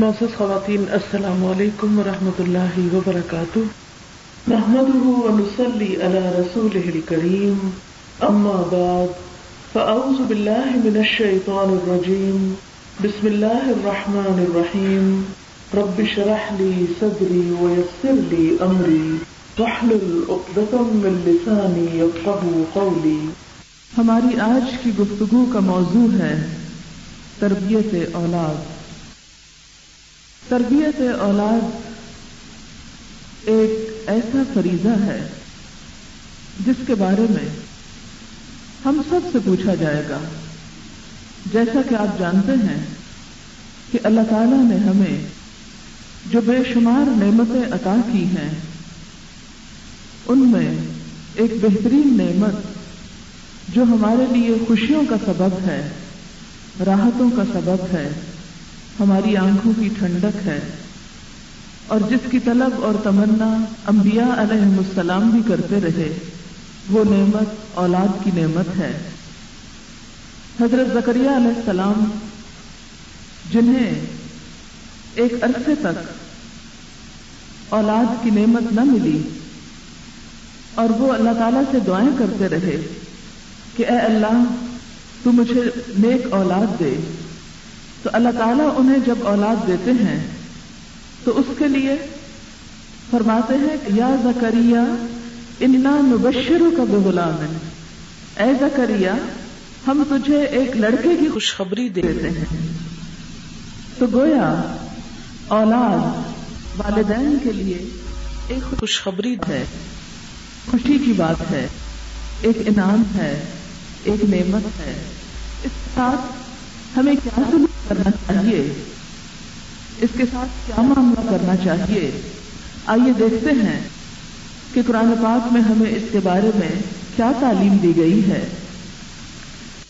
معزز خواتین، السلام علیکم ورحمۃ اللہ وبرکاتہ۔ نحمده ونصلي على رسوله الكريم اما بعد، فاعوذ بالله من الشيطان الرجيم بسم الله الرحمن الرحيم رب اشرح لي صدري ويسر لي امري واحلل عقدة من لساني يفقهوا قولي ہماری آج کی گفتگو کا موضوع ہے تربیت اولاد۔ تربیت اولاد ایک ایسا فریضہ ہے جس کے بارے میں ہم سب سے پوچھا جائے گا۔ جیسا کہ آپ جانتے ہیں کہ اللہ تعالی نے ہمیں جو بے شمار نعمتیں عطا کی ہیں، ان میں ایک بہترین نعمت جو ہمارے لیے خوشیوں کا سبب ہے، راحتوں کا سبب ہے۔ ہماری آنکھوں کی ٹھنڈک ہے۔ اور جس کی طلب اور تمنا انبیاء علیہ السلام بھی کرتے رہے، وہ نعمت، اولاد کی نعمت ہے۔ حضرت زکریہ علیہ السلام، جنہیں ایک عرصے تک اولاد کی نعمت نہ ملی، اور وہ اللہ تعالی سے دعائیں کرتے رہے کہ اے اللہ، تو مجھے نیک اولاد دے۔ تو اللہ تعالیٰ انہیں جب اولاد دیتے ہیں تو اس کے لیے فرماتے ہیں یا زکریہ انا نبشر کا بے غلام اے زکریہ ہم تجھے ایک لڑکے کی خوشخبری دیتے ہیں۔ تو گویا اولاد والدین کے لیے ایک خوشخبری ہے۔ خوشی کی بات ہے۔ ایک انعام ہے۔ ایک نعمت ہے۔ اس ساتھ ہمیں کیا سلوک کرنا چاہیے؟ اس کے ساتھ کیا معاملہ کرنا چاہیے؟ آئیے دیکھتے ہیں کہ قرآن پاک میں ہمیں اس کے بارے میں کیا تعلیم دی گئی ہے۔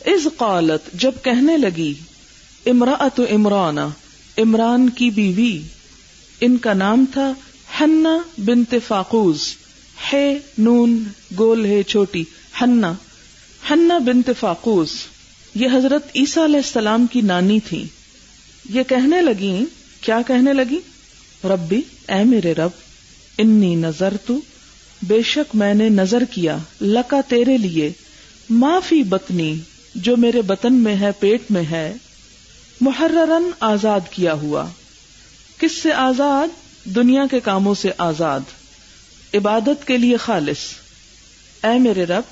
از قالت، جب کہنے لگی امراۃ عمران عمران کی بیوی، ان کا نام تھا ہنا بنت فاقوز۔ ہے نون، گول ہے چھوٹی ہنا ہنا بنت فاقوز۔ یہ حضرت عیسیٰ علیہ السلام کی نانی تھی یہ کہنے لگی، کیا کہنے لگی؟ ربی، اے میرے رب، انی نظر تو بے شک میں نے نظر کیا، لکا تیرے لیے معافی بتنی جو میرے بطن میں ہے، پیٹ میں ہے۔ محررن آزاد کیا ہوا۔ کس سے آزاد؟ دنیا کے کاموں سے آزاد۔ عبادت کے لیے خالص۔ اے میرے رب،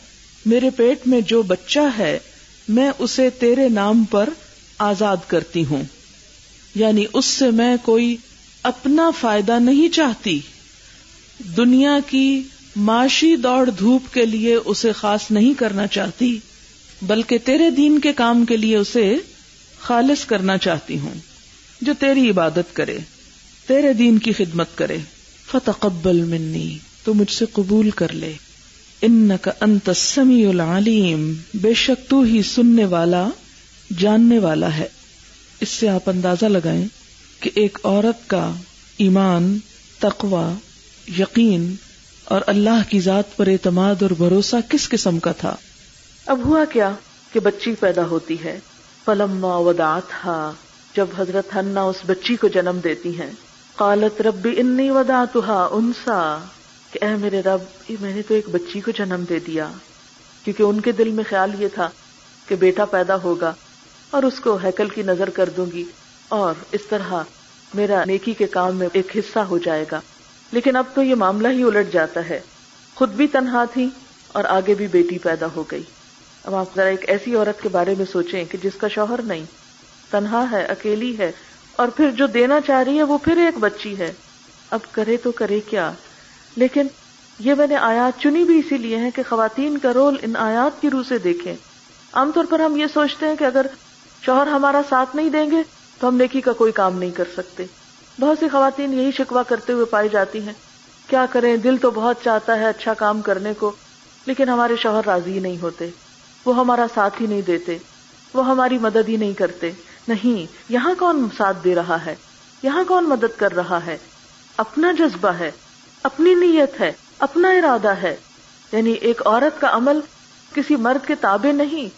میرے پیٹ میں جو بچہ ہے میں اسے تیرے نام پر آزاد کرتی ہوں۔ یعنی اس سے میں کوئی اپنا فائدہ نہیں چاہتی۔ دنیا کی معاشی دوڑ دھوپ کے لیے اسے خاص نہیں کرنا چاہتی، بلکہ تیرے دین کے کام کے لیے اسے خالص کرنا چاہتی ہوں، جو تیری عبادت کرے، تیرے دین کی خدمت کرے۔ فتقبل منی، تو مجھ سے قبول کر لے۔ ان کا انت سمی العلیم، بے شک تو ہی سننے والا، جاننے والا ہے۔ اس سے آپ اندازہ لگائیں کہ ایک عورت کا ایمان تقوا یقین اور اللہ کی ذات پر اعتماد اور بھروسہ کس قسم کا تھا؟ اب ہوا کیا کہ بچی پیدا ہوتی ہے؟ پلم ودا تھا جب حضرت ہننا اس بچی کو جنم دیتی ہیں۔ قالت ربی انی ودا انسا۔ کہ اے میرے رب میں نے تو ایک بچی کو جنم دے دیا۔ کیونکہ ان کے دل میں خیال یہ تھا کہ بیٹا پیدا ہوگا اور اس کو ہیکل کی نظر کر دوں گی اور اس طرح میرا نیکی کے کام میں ایک حصہ ہو جائے گا۔ لیکن اب تو یہ معاملہ ہی الٹ جاتا ہے۔ خود بھی تنہا تھی اور آگے بھی بیٹی پیدا ہو گئی۔ اب آپ ذرا ایک ایسی عورت کے بارے میں سوچیں کہ جس کا شوہر نہیں، تنہا ہے، اکیلی ہے اور پھر جو دینا چاہ رہی ہے وہ پھر ایک بچی ہے۔ اب کرے تو کرے کیا؟ لیکن یہ میں نے آیات چنی بھی اسی لیے ہے کہ خواتین کا رول ان آیات کی روح سے دیکھیں۔ عام طور پر ہم یہ سوچتے ہیں کہ اگر شوہر ہمارا ساتھ نہیں دیں گے تو ہم نیکی کا کوئی کام نہیں کر سکتے۔ بہت سی خواتین یہی شکوا کرتے ہوئے پائی جاتی ہیں۔ کیا کریں؟ دل تو بہت چاہتا ہے اچھا کام کرنے کو، لیکن ہمارے شوہر راضی نہیں ہوتے۔ وہ ہمارا ساتھ ہی نہیں دیتے۔ وہ ہماری مدد ہی نہیں کرتے۔ نہیں، یہاں کون ساتھ دے رہا ہے؟ یہاں کون مدد کر رہا ہے؟ اپنا جذبہ ہے۔ اپنی نیت ہے، اپنا ارادہ ہے۔ یعنی ایک عورت کا عمل کسی مرد کے تابع نہیں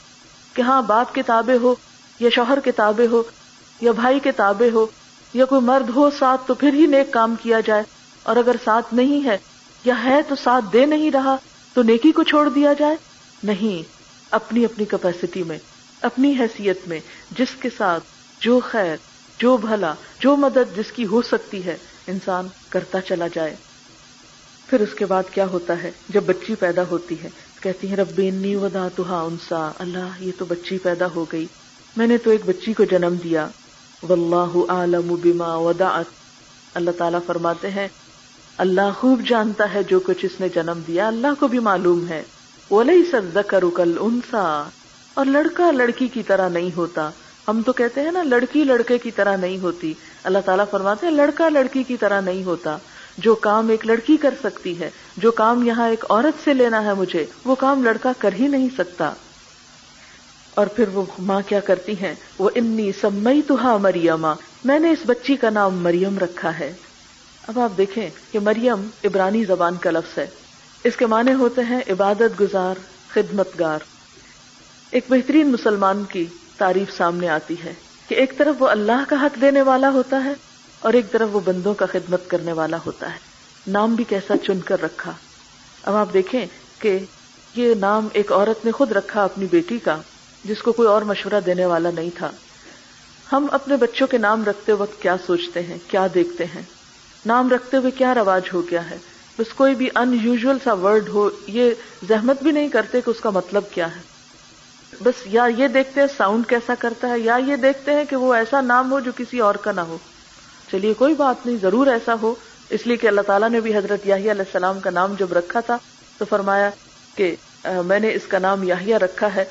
کہ ہاں باپ کے تابع ہو یا شوہر کے تابع ہو یا بھائی کے تابع ہو یا کوئی مرد ہو، ساتھ تو پھر ہی نیک کام کیا جائے۔ اور اگر ساتھ نہیں ہے یا ہے تو ساتھ دے نہیں رہا تو نیکی کو چھوڑ دیا جائے۔ نہیں، اپنی اپنی کیپیسٹی میں، اپنی حیثیت میں، جس کے ساتھ جو خیر، جو بھلا، جو مدد جس کی ہو سکتی ہے، انسان کرتا چلا جائے۔ پھر اس کے بعد کیا ہوتا ہے؟ جب بچی پیدا ہوتی ہے، کہتی ہے ربینی ودا تو انسا. اللہ، یہ تو بچی پیدا ہو گئی۔ میں نے تو ایک بچی کو جنم دیا۔ واللہ عالم بما ودعت اللہ تعالیٰ فرماتے ہیں، اللہ خوب جانتا ہے جو کچھ اس نے جنم دیا۔ اللہ کو بھی معلوم ہے۔ انسا اور لڑکا لڑکی کی طرح نہیں ہوتا۔ ہم تو کہتے ہیں نا، لڑکی لڑکے کی طرح نہیں ہوتی۔ اللہ تعالیٰ فرماتے ہیں، لڑکا لڑکی کی طرح نہیں ہوتا۔ جو کام ایک لڑکی کر سکتی ہے، جو کام یہاں ایک عورت سے لینا ہے مجھے، وہ کام لڑکا کر ہی نہیں سکتا۔ اور پھر وہ ماں کیا کرتی ہیں؟ وہ انی سمئی تو مریما، میں نے اس بچی کا نام مریم رکھا ہے۔ اب آپ دیکھیں کہ مریم عبرانی زبان کا لفظ ہے۔ اس کے معنی ہوتے ہیں عبادت گزار خدمت گار ایک بہترین مسلمان کی تعریف سامنے آتی ہے کہ ایک طرف وہ اللہ کا حق دینے والا ہوتا ہے اور ایک طرف وہ بندوں کا خدمت کرنے والا ہوتا ہے۔ نام بھی کیسا چن کر رکھا۔ اب آپ دیکھیں کہ یہ نام ایک عورت نے خود رکھا اپنی بیٹی کا، جس کو کوئی اور مشورہ دینے والا نہیں تھا۔ ہم اپنے بچوں کے نام رکھتے وقت کیا سوچتے ہیں، کیا دیکھتے ہیں؟ نام رکھتے ہوئے کیا رواج ہو گیا ہے؟ بس کوئی بھی ان یوژل سا ورڈ ہو، یہ زحمت بھی نہیں کرتے کہ اس کا مطلب کیا ہے۔ بس یا یہ دیکھتے ہیں ساؤنڈ کیسا کرتا ہے، یا یہ دیکھتے ہیں کہ وہ ایسا نام ہو جو کسی اور کا نہ ہو۔ چلیے، کوئی بات نہیں، ضرور ایسا ہو۔ اس لیے کہ اللہ تعالیٰ نے بھی حضرت یاہی علیہ السلام کا نام جب رکھا تھا، تو فرمایا کہ میں نے اس کا نام یاہیا رکھا ہے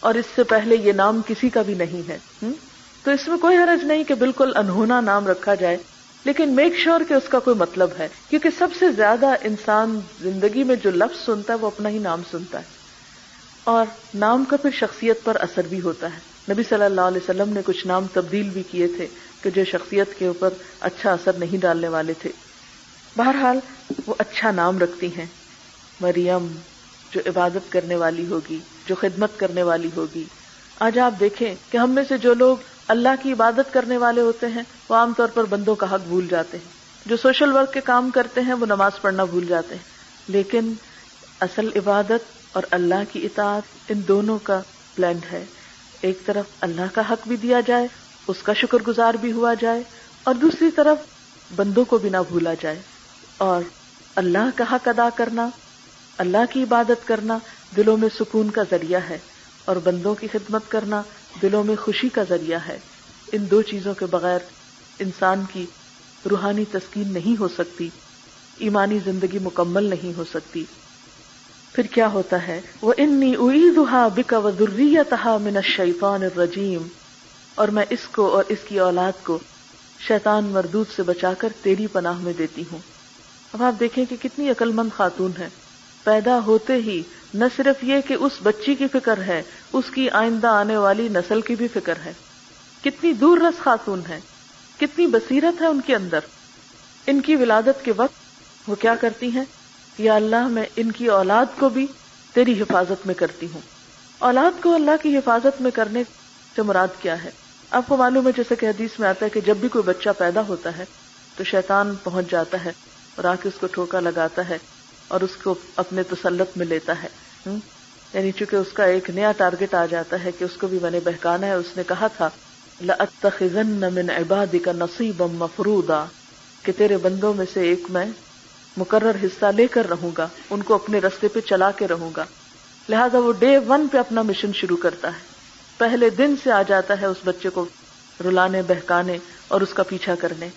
اور اس سے پہلے یہ نام کسی کا بھی نہیں ہے۔ تو اس میں کوئی حرج نہیں کہ بالکل انہونا نام رکھا جائے، لیکن میک شیور کہ اس کا کوئی مطلب ہے، کیونکہ سب سے زیادہ انسان زندگی میں جو لفظ سنتا ہے، وہ اپنا ہی نام سنتا ہے۔ اور نام کا پھر شخصیت پر اثر بھی ہوتا ہے۔ نبی صلی اللہ علیہ وسلم نے کچھ نام تبدیل بھی کیے تھے۔ کہ جو شخصیت کے اوپر اچھا اثر نہیں ڈالنے والے تھے۔ بہرحال وہ اچھا نام رکھتی ہیں۔ مریم جو عبادت کرنے والی ہوگی، جو خدمت کرنے والی ہوگی۔ آج آپ دیکھیں کہ ہم میں سے جو لوگ اللہ کی عبادت کرنے والے ہوتے ہیں، وہ عام طور پر بندوں کا حق بھول جاتے ہیں۔ جو سوشل ورک کے کام کرتے ہیں، وہ نماز پڑھنا بھول جاتے ہیں۔ لیکن اصل عبادت اور اللہ کی اطاعت ان دونوں کا بلینڈ ہے۔ ایک طرف اللہ کا حق بھی دیا جائے اس کا شکر گزار بھی ہوا جائے اور دوسری طرف بندوں کو بھی نہ بھولا جائے اور اللہ کا حق ادا کرنا، اللہ کی عبادت کرنا دلوں میں سکون کا ذریعہ ہے اور بندوں کی خدمت کرنا دلوں میں خوشی کا ذریعہ ہے۔ ان دو چیزوں کے بغیر انسان کی روحانی تسکین نہیں ہو سکتی، ایمانی زندگی مکمل نہیں ہو سکتی۔ پھر کیا ہوتا ہے؟ وہ انی اعیدها بک وذریتها من الشیطان الرجیم اور میں اس کو اور اس کی اولاد کو شیطان مردود سے بچا کر تیری پناہ میں دیتی ہوں۔ اب آپ دیکھیں کہ کتنی عقل مند خاتون ہے پیدا ہوتے ہی نہ صرف یہ کہ اس بچی کی فکر ہے، اس کی آئندہ آنے والی نسل کی بھی فکر ہے۔ کتنی دور رس خاتون ہے کتنی بصیرت ہے ان کے اندر۔ ان کی ولادت کے وقت وہ کیا کرتی ہیں؟ یا اللہ، میں ان کی اولاد کو بھی تیری حفاظت میں کرتی ہوں۔ اولاد کو اللہ کی حفاظت میں کرنے سے مراد کیا ہے؟ آپ کو معلوم ہے جیسے کہ حدیث میں آتا ہے کہ جب بھی کوئی بچہ پیدا ہوتا ہے تو شیطان پہنچ جاتا ہے اور آ کے اس کو ٹھوکا لگاتا ہے اور اس کو اپنے تسلط میں لیتا ہے۔ یعنی چونکہ اس کا ایک نیا ٹارگٹ آ جاتا ہے کہ اس کو بھی میں نے بہکانا ہے۔ اس نے کہا تھا من عبادك نصيبا مفروضا، کہ تیرے بندوں میں سے ایک میں مقرر حصہ لے کر رہوں گا، ان کو اپنے رستے پہ چلا کے رہوں گا۔ لہذا وہ ڈے ون پہ اپنا مشن شروع کرتا ہے۔ پہلے دن سے آ جاتا ہے اس بچے کو رلانے، بہکانے اور اس کا پیچھا کرنے۔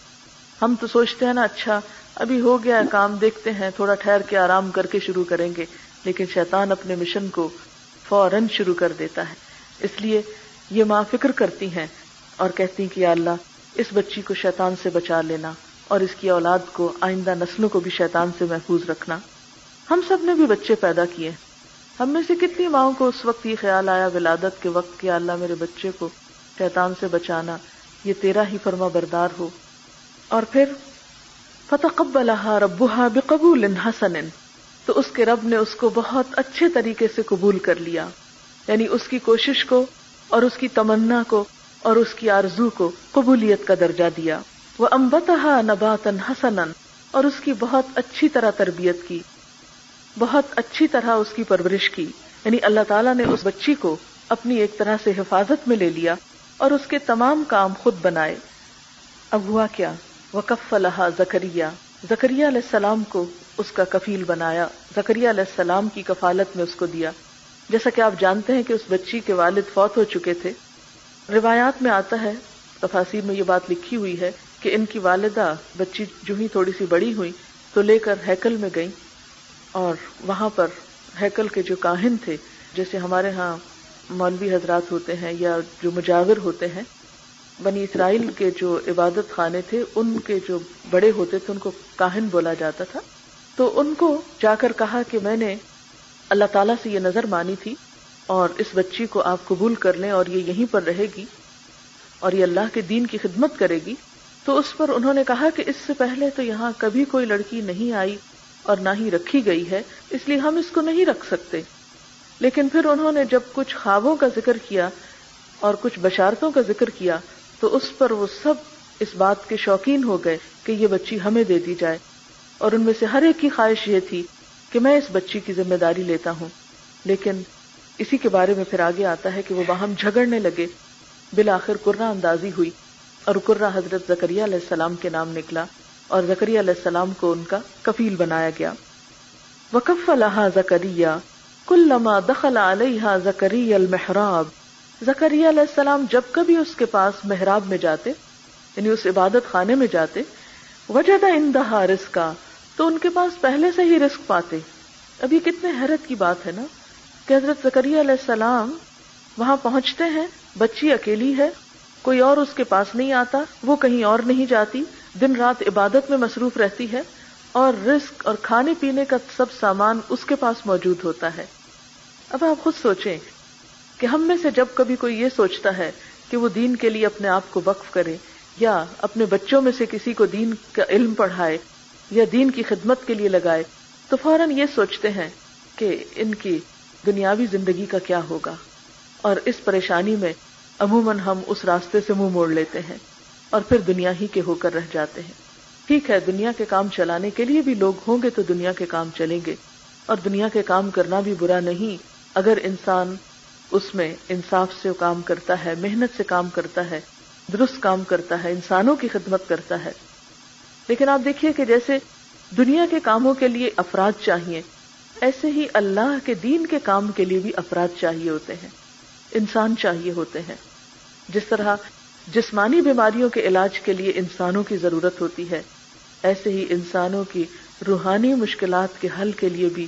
ہم تو سوچتے ہیں نا اچھا ابھی ہو گیا کام دیکھتے ہیں، تھوڑا ٹھہر کے آرام کر کے شروع کریں گے۔ لیکن شیطان اپنے مشن کو فوراً شروع کر دیتا ہے۔ اس لیے یہ ماں فکر کرتی ہیں اور کہتی ہیں کہ یا اللہ، اس بچی کو شیطان سے بچا لینا اور اس کی اولاد کو آئندہ نسلوں کو بھی شیطان سے محفوظ رکھنا۔ ہم سب نے بھی بچے پیدا کیے۔ ہم میں سے کتنی ماؤں کو اس وقت یہ خیال آیا ولادت کے وقت کہ اللہ میرے بچے کو شیطان سے بچانا یہ تیرا ہی فرما بردار ہو۔ اور پھر، فتقبلها ربها بقبول حسن۔ تو اس کے رب نے اس کو بہت اچھے طریقے سے قبول کر لیا۔ یعنی اس کی کوشش کو اور اس کی تمنا کو اور اس کی آرزو کو قبولیت کا درجہ دیا۔ وہ امبتہ نباتن حسن اور اس کی بہت اچھی طرح تربیت کی۔ بہت اچھی طرح اس کی پرورش کی۔ یعنی اللہ تعالیٰ نے اس بچی کو اپنی ایک طرح سے حفاظت میں لے لیا اور اس کے تمام کام خود بنائے۔ اب ہوا کیا؟ وقف الحا زکریہ زکریہ علیہ السلام کو اس کا کفیل بنایا۔ زکریہ علیہ السلام کی کفالت میں اس کو دیا۔ جیسا کہ آپ جانتے ہیں کہ اس بچی کے والد فوت ہو چکے تھے۔ روایات میں آتا ہے تفاصیر میں یہ بات لکھی ہوئی ہے کہ ان کی والدہ بچی جو ہی تھوڑی سی بڑی ہوئی تو لے کر ہیکل میں گئی اور وہاں پر ہیکل کے جو کاہن تھے، جیسے ہمارے ہاں مولوی حضرات ہوتے ہیں یا جو مجاور ہوتے ہیں، بنی اسرائیل کے جو عبادت خانے تھے، ان کے جو بڑے ہوتے تھے، ان کو کاہن بولا جاتا تھا۔ تو ان کو جا کر کہا کہ میں نے اللہ تعالیٰ سے یہ نظر مانی تھی اور اس بچی کو آپ قبول کر لیں اور یہ یہیں پر رہے گی اور یہ اللہ کے دین کی خدمت کرے گی۔ تو اس پر انہوں نے کہا کہ اس سے پہلے تو یہاں کبھی کوئی لڑکی نہیں آئی۔ اور نہ ہی رکھی گئی ہے، اس لیے ہم اس کو نہیں رکھ سکتے۔ لیکن پھر انہوں نے جب کچھ خوابوں کا ذکر کیا اور کچھ بشارتوں کا ذکر کیا، تو اس پر وہ سب اس بات کے شوقین ہو گئے کہ یہ بچی ہمیں دے دی جائے۔ اور ان میں سے ہر ایک کی خواہش یہ تھی کہ میں اس بچی کی ذمہ داری لیتا ہوں۔ لیکن اسی کے بارے میں پھر آگے آتا ہے کہ وہ باہم جھگڑنے لگے۔ بالآخر قرہ اندازی ہوئی اور قرہ حضرت زکریہ علیہ السلام کے نام نکلا۔ اور زکریہ علیہ السلام کو ان کا کفیل بنایا گیا۔ وکف اللہ زکریہ کل دخل علیہ زکری المحراب۔ زکریہ علیہ السلام جب کبھی اس کے پاس محراب میں جاتے یعنی اس عبادت خانے میں جاتے وجہ اندہا رزقا، تو ان کے پاس پہلے سے ہی رزق پاتے۔ ابھی کتنے حیرت کی بات ہے نا کہ حضرت زکریہ علیہ السلام وہاں پہنچتے ہیں، بچی اکیلی ہے، کوئی اور اس کے پاس نہیں آتا، وہ کہیں اور نہیں جاتی۔ دن رات عبادت میں مصروف رہتی ہے اور رزق اور کھانے پینے کا سب سامان اس کے پاس موجود ہوتا ہے۔ اب آپ خود سوچیں کہ ہم میں سے جب کبھی کوئی یہ سوچتا ہے کہ وہ دین کے لیے اپنے آپ کو وقف کرے یا اپنے بچوں میں سے کسی کو دین کا علم پڑھائے یا دین کی خدمت کے لیے لگائے، تو فوراً یہ سوچتے ہیں کہ ان کی دنیاوی زندگی کا کیا ہوگا۔ اور اس پریشانی میں عموماً ہم اس راستے سے منہ موڑ لیتے ہیں۔ اور پھر دنیا ہی کے ہو کر رہ جاتے ہیں۔ ٹھیک ہے، دنیا کے کام چلانے کے لیے بھی لوگ ہوں گے تو دنیا کے کام چلیں گے۔ اور دنیا کے کام کرنا بھی برا نہیں، اگر انسان اس میں انصاف سے کام کرتا ہے، محنت سے کام کرتا ہے، درست کام کرتا ہے، انسانوں کی خدمت کرتا ہے۔ لیکن آپ دیکھیے کہ جیسے دنیا کے کاموں کے لیے افراد چاہیے، ایسے ہی اللہ کے دین کے کام کے لیے بھی افراد چاہیے ہوتے ہیں۔ انسان چاہیے ہوتے ہیں۔ جس طرح جسمانی بیماریوں کے علاج کے لیے انسانوں کی ضرورت ہوتی ہے۔ ایسے ہی انسانوں کی روحانی مشکلات کے حل کے لیے بھی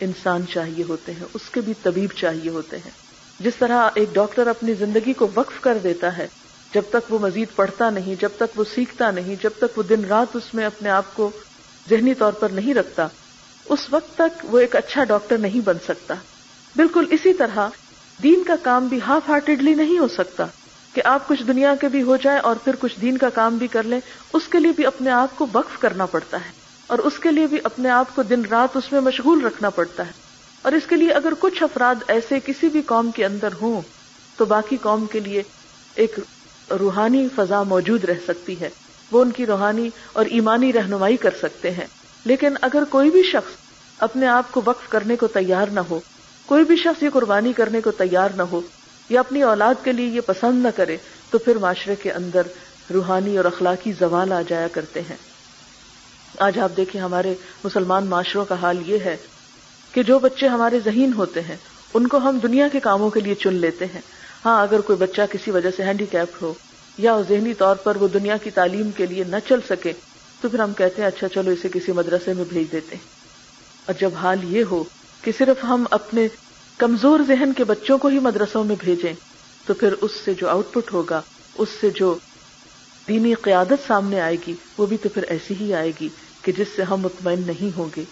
انسان چاہیے ہوتے ہیں، اس کے بھی طبیب چاہیے ہوتے ہیں۔ جس طرح ایک ڈاکٹر اپنی زندگی کو وقف کر دیتا ہے، جب تک وہ مزید پڑھتا نہیں، جب تک وہ سیکھتا نہیں، جب تک وہ دن رات اس میں اپنے آپ کو ذہنی طور پر نہیں رکھتا، اس وقت تک وہ ایک اچھا ڈاکٹر نہیں بن سکتا۔ بالکل اسی طرح دین کا کام بھی ہاف ہارٹیڈلی نہیں ہو سکتا۔ کہ آپ کچھ دنیا کے بھی ہو جائیں اور پھر کچھ دین کا کام بھی کر لیں، اس کے لیے بھی اپنے آپ کو وقف کرنا پڑتا ہے۔ اور اس کے لیے بھی اپنے آپ کو دن رات اس میں مشغول رکھنا پڑتا ہے۔ اور اس کے لیے اگر کچھ افراد ایسے کسی بھی قوم کے اندر ہوں، تو باقی قوم کے لیے ایک روحانی فضا موجود رہ سکتی ہے۔ وہ ان کی روحانی اور ایمانی رہنمائی کر سکتے ہیں۔ لیکن اگر کوئی بھی شخص اپنے آپ کو وقف کرنے کو تیار نہ ہو، کوئی بھی شخص یہ قربانی کرنے کو تیار نہ ہو یا اپنی اولاد کے لیے یہ پسند نہ کرے، تو پھر معاشرے کے اندر روحانی اور اخلاقی زوال آ جایا کرتے ہیں۔ آج آپ دیکھیں ہمارے مسلمان معاشروں کا حال یہ ہے کہ جو بچے ہمارے ذہین ہوتے ہیں، ان کو ہم دنیا کے کاموں کے لیے چن لیتے ہیں۔ ہاں اگر کوئی بچہ کسی وجہ سے ہینڈی کیپ ہو یا ذہنی طور پر وہ دنیا کی تعلیم کے لیے نہ چل سکے، تو پھر ہم کہتے ہیں اچھا چلو اسے کسی مدرسے میں بھیج دیتے ہیں۔ اور جب حال یہ ہو کہ صرف ہم اپنے کمزور ذہن کے بچوں کو ہی مدرسوں میں بھیجیں تو پھر اس سے جو آؤٹ پٹ ہوگا، اس سے جو دینی قیادت سامنے آئے گی، وہ بھی تو پھر ایسی ہی آئے گی کہ جس سے ہم مطمئن نہیں ہوں گے۔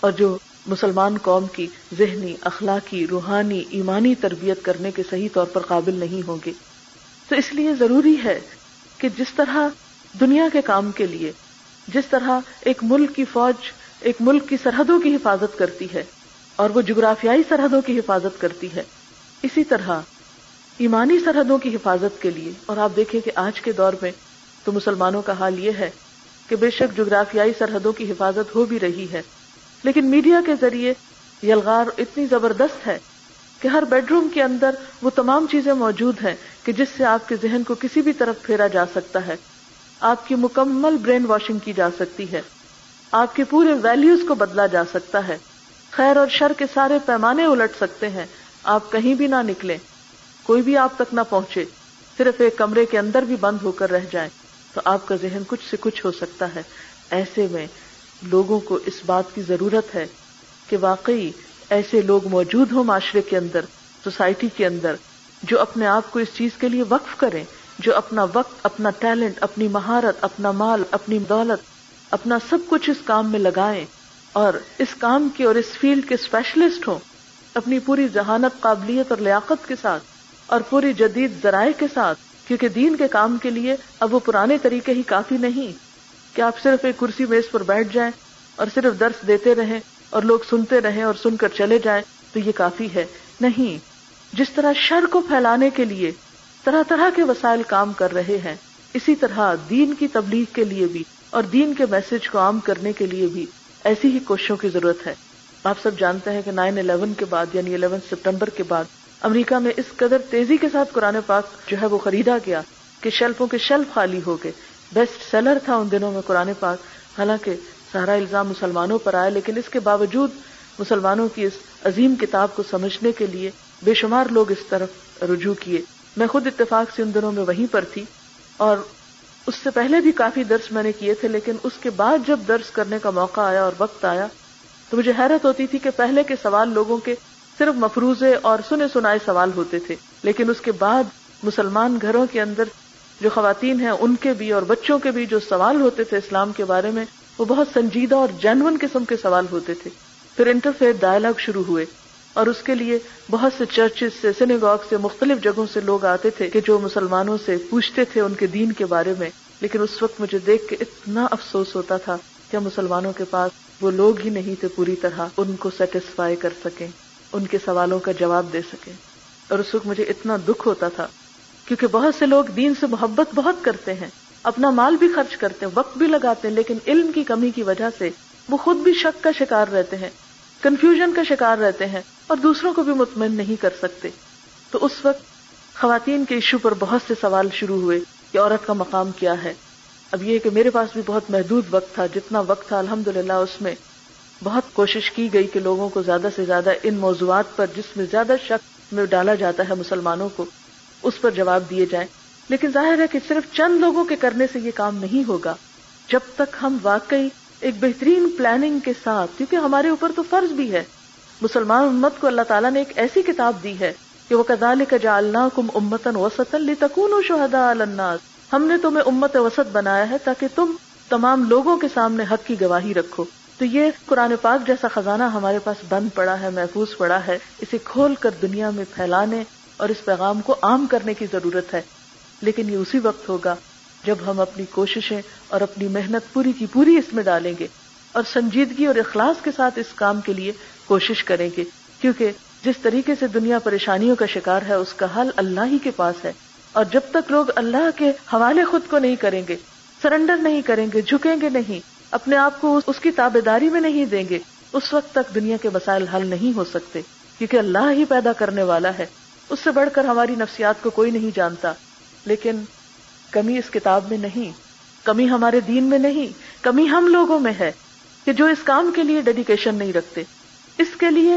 اور جو مسلمان قوم کی ذہنی، اخلاقی، روحانی، ایمانی تربیت کرنے کے صحیح طور پر قابل نہیں ہوں گے۔ تو اس لیے ضروری ہے کہ جس طرح دنیا کے کام کے لیے، جس طرح ایک ملک کی فوج، ایک ملک کی سرحدوں کی حفاظت کرتی ہے اور وہ جغرافیائی سرحدوں کی حفاظت کرتی ہے۔ اسی طرح، ایمانی سرحدوں کی حفاظت کے لیے، اور آپ دیکھیں کہ آج کے دور میں تو مسلمانوں کا حال یہ ہے کہ بے شک جغرافیائی سرحدوں کی حفاظت ہو بھی رہی ہے۔ لیکن میڈیا کے ذریعے یلغار اتنی زبردست ہے کہ ہر بیڈ روم کے اندر وہ تمام چیزیں موجود ہیں کہ جس سے آپ کے ذہن کو کسی بھی طرف پھیرا جا سکتا ہے۔ آپ کی مکمل برین واشنگ کی جا سکتی ہے۔ آپ کے پورے ویلیوز کو بدلا جا سکتا ہے۔ خیر اور شر کے سارے پیمانے الٹ سکتے ہیں۔ آپ کہیں بھی نہ نکلے کوئی بھی آپ تک نہ پہنچے۔ صرف ایک کمرے کے اندر بھی بند ہو کر رہ جائیں۔ تو آپ کا ذہن کچھ سے کچھ ہو سکتا ہے۔ ایسے میں لوگوں کو اس بات کی ضرورت ہے کہ واقعی ایسے لوگ موجود ہوں معاشرے کے اندر، سوسائٹی کے اندر، جو اپنے آپ کو اس چیز کے لیے وقف کریں، جو اپنا وقت، اپنا ٹیلنٹ، اپنی مہارت، اپنا مال، اپنی دولت، اپنا سب کچھ اس کام میں لگائیں۔ اور اس کام کے اور اس فیلڈ کے اسپیشلسٹ ہوں، اپنی پوری ذہانت قابلیت اور لیاقت کے ساتھ، اور پوری جدید ذرائع کے ساتھ، کیونکہ دین کے کام کے لیے اب وہ پرانے طریقے ہی کافی نہیں۔ کہ آپ صرف ایک کرسی میز پر بیٹھ جائیں اور صرف درس دیتے رہیں اور لوگ سنتے رہیں اور سن کر چلے جائیں، تو یہ کافی ہے۔ نہیں، جس طرح شر کو پھیلانے کے لیے طرح طرح کے وسائل کام کر رہے ہیں، اسی طرح دین کی تبلیغ کے لیے بھی اور دین کے میسج کو عام کرنے کے لیے بھی۔ ایسی ہی کوششوں کی ضرورت ہے۔ آپ سب جانتے ہیں کہ نائن الیون کے بعد یعنی الیون سپٹمبر کے بعد، امریکہ میں اس قدر تیزی کے ساتھ قرآن پاک جو ہے وہ خریدا گیا کہ شیلفوں کے شیلف خالی ہو گئے۔ بیسٹ سیلر تھا ان دنوں میں قرآن پاک۔ حالانکہ سارا الزام مسلمانوں پر آیا، لیکن اس کے باوجود مسلمانوں کی اس عظیم کتاب کو سمجھنے کے لیے بے شمار لوگ اس طرف رجوع کیے۔ میں خود اتفاق سے ان دنوں میں وہیں پر تھی اور اس سے پہلے بھی کافی درس میں نے کیے تھے، لیکن اس کے بعد جب درس کرنے کا موقع آیا اور وقت آیا، تو مجھے حیرت ہوتی تھی کہ پہلے کے سوال لوگوں کے صرف مفروضے اور سنے سنائے سوال ہوتے تھے، لیکن اس کے بعد مسلمان گھروں کے اندر جو خواتین ہیں، ان کے بھی اور بچوں کے بھی جو سوال ہوتے تھے اسلام کے بارے میں، وہ بہت سنجیدہ اور جینون قسم کے سوال ہوتے تھے۔ پھر انٹرفیئر ڈائلاگ شروع ہوئے اور اس کے لیے بہت سے چرچز سے سنیگاگ سے، مختلف جگہوں سے لوگ آتے تھے کہ جو مسلمانوں سے پوچھتے تھے ان کے دین کے بارے میں۔ لیکن اس وقت مجھے دیکھ کے اتنا افسوس ہوتا تھا کہ مسلمانوں کے پاس وہ لوگ ہی نہیں تھے پوری طرح ان کو سیٹسفائی کر سکیں، ان کے سوالوں کا جواب دے سکیں۔ اور اس وقت مجھے اتنا دکھ ہوتا تھا، کیونکہ بہت سے لوگ دین سے محبت بہت کرتے ہیں، اپنا مال بھی خرچ کرتے ہیں، وقت بھی لگاتے ہیں، لیکن علم کی کمی کی وجہ سے وہ خود بھی شک کا شکار رہتے ہیں کنفیوژن کا شکار رہتے ہیں اور دوسروں کو بھی مطمئن نہیں کر سکتے۔ تو اس وقت خواتین کے ایشو پر بہت سے سوال شروع ہوئے۔ کہ عورت کا مقام کیا ہے۔ اب یہ کہ میرے پاس بھی بہت محدود وقت تھا، جتنا وقت تھا الحمد اس میں بہت کوشش کی گئی کہ لوگوں کو زیادہ سے زیادہ ان موضوعات پر جس میں زیادہ شک میں ڈالا جاتا ہے مسلمانوں کو، اس پر جواب دیے جائیں۔ لیکن ظاہر ہے کہ صرف چند لوگوں کے کرنے سے یہ کام نہیں ہوگا۔ جب تک ہم واقعی ایک بہترین پلاننگ کے ساتھ، کیونکہ ہمارے اوپر تو فرض بھی ہے۔ مسلمان امت کو اللہ تعالیٰ نے ایک ایسی کتاب دی ہے کہ وہ کدال کا جالنا کم امتن وسط تکون و شہدا الناس۔ ہم نے تمہیں امت وسط بنایا ہے تاکہ تم تمام لوگوں کے سامنے حق کی گواہی رکھو۔ تو یہ قرآن پاک جیسا خزانہ ہمارے پاس بند پڑا ہے، محفوظ پڑا ہے، اسے کھول کر دنیا میں پھیلانے اور اس پیغام کو عام کرنے کی ضرورت ہے۔ لیکن یہ اسی وقت ہوگا جب ہم اپنی کوششیں اور اپنی محنت پوری کی پوری اس میں ڈالیں گے اور سنجیدگی اور اخلاص کے ساتھ اس کام کے لیے کوشش کریں گے۔ کیونکہ جس طریقے سے دنیا پریشانیوں کا شکار ہے، اس کا حل اللہ ہی کے پاس ہے۔ اور جب تک لوگ اللہ کے حوالے خود کو نہیں کریں گے، سرنڈر نہیں کریں گے، جھکیں گے نہیں، اپنے آپ کو اس کی تابے داری میں نہیں دیں گے، اس وقت تک دنیا کے مسائل حل نہیں ہو سکتے، کیونکہ اللہ ہی پیدا کرنے والا ہے۔ اس سے بڑھ کر ہماری نفسیات کو کوئی نہیں جانتا۔ لیکن کمی اس کتاب میں نہیں، کمی ہمارے دین میں نہیں، کمی ہم لوگوں میں ہے کہ جو اس کام کے لیے ڈیڈیکیشن نہیں رکھتے۔ اس کے لیے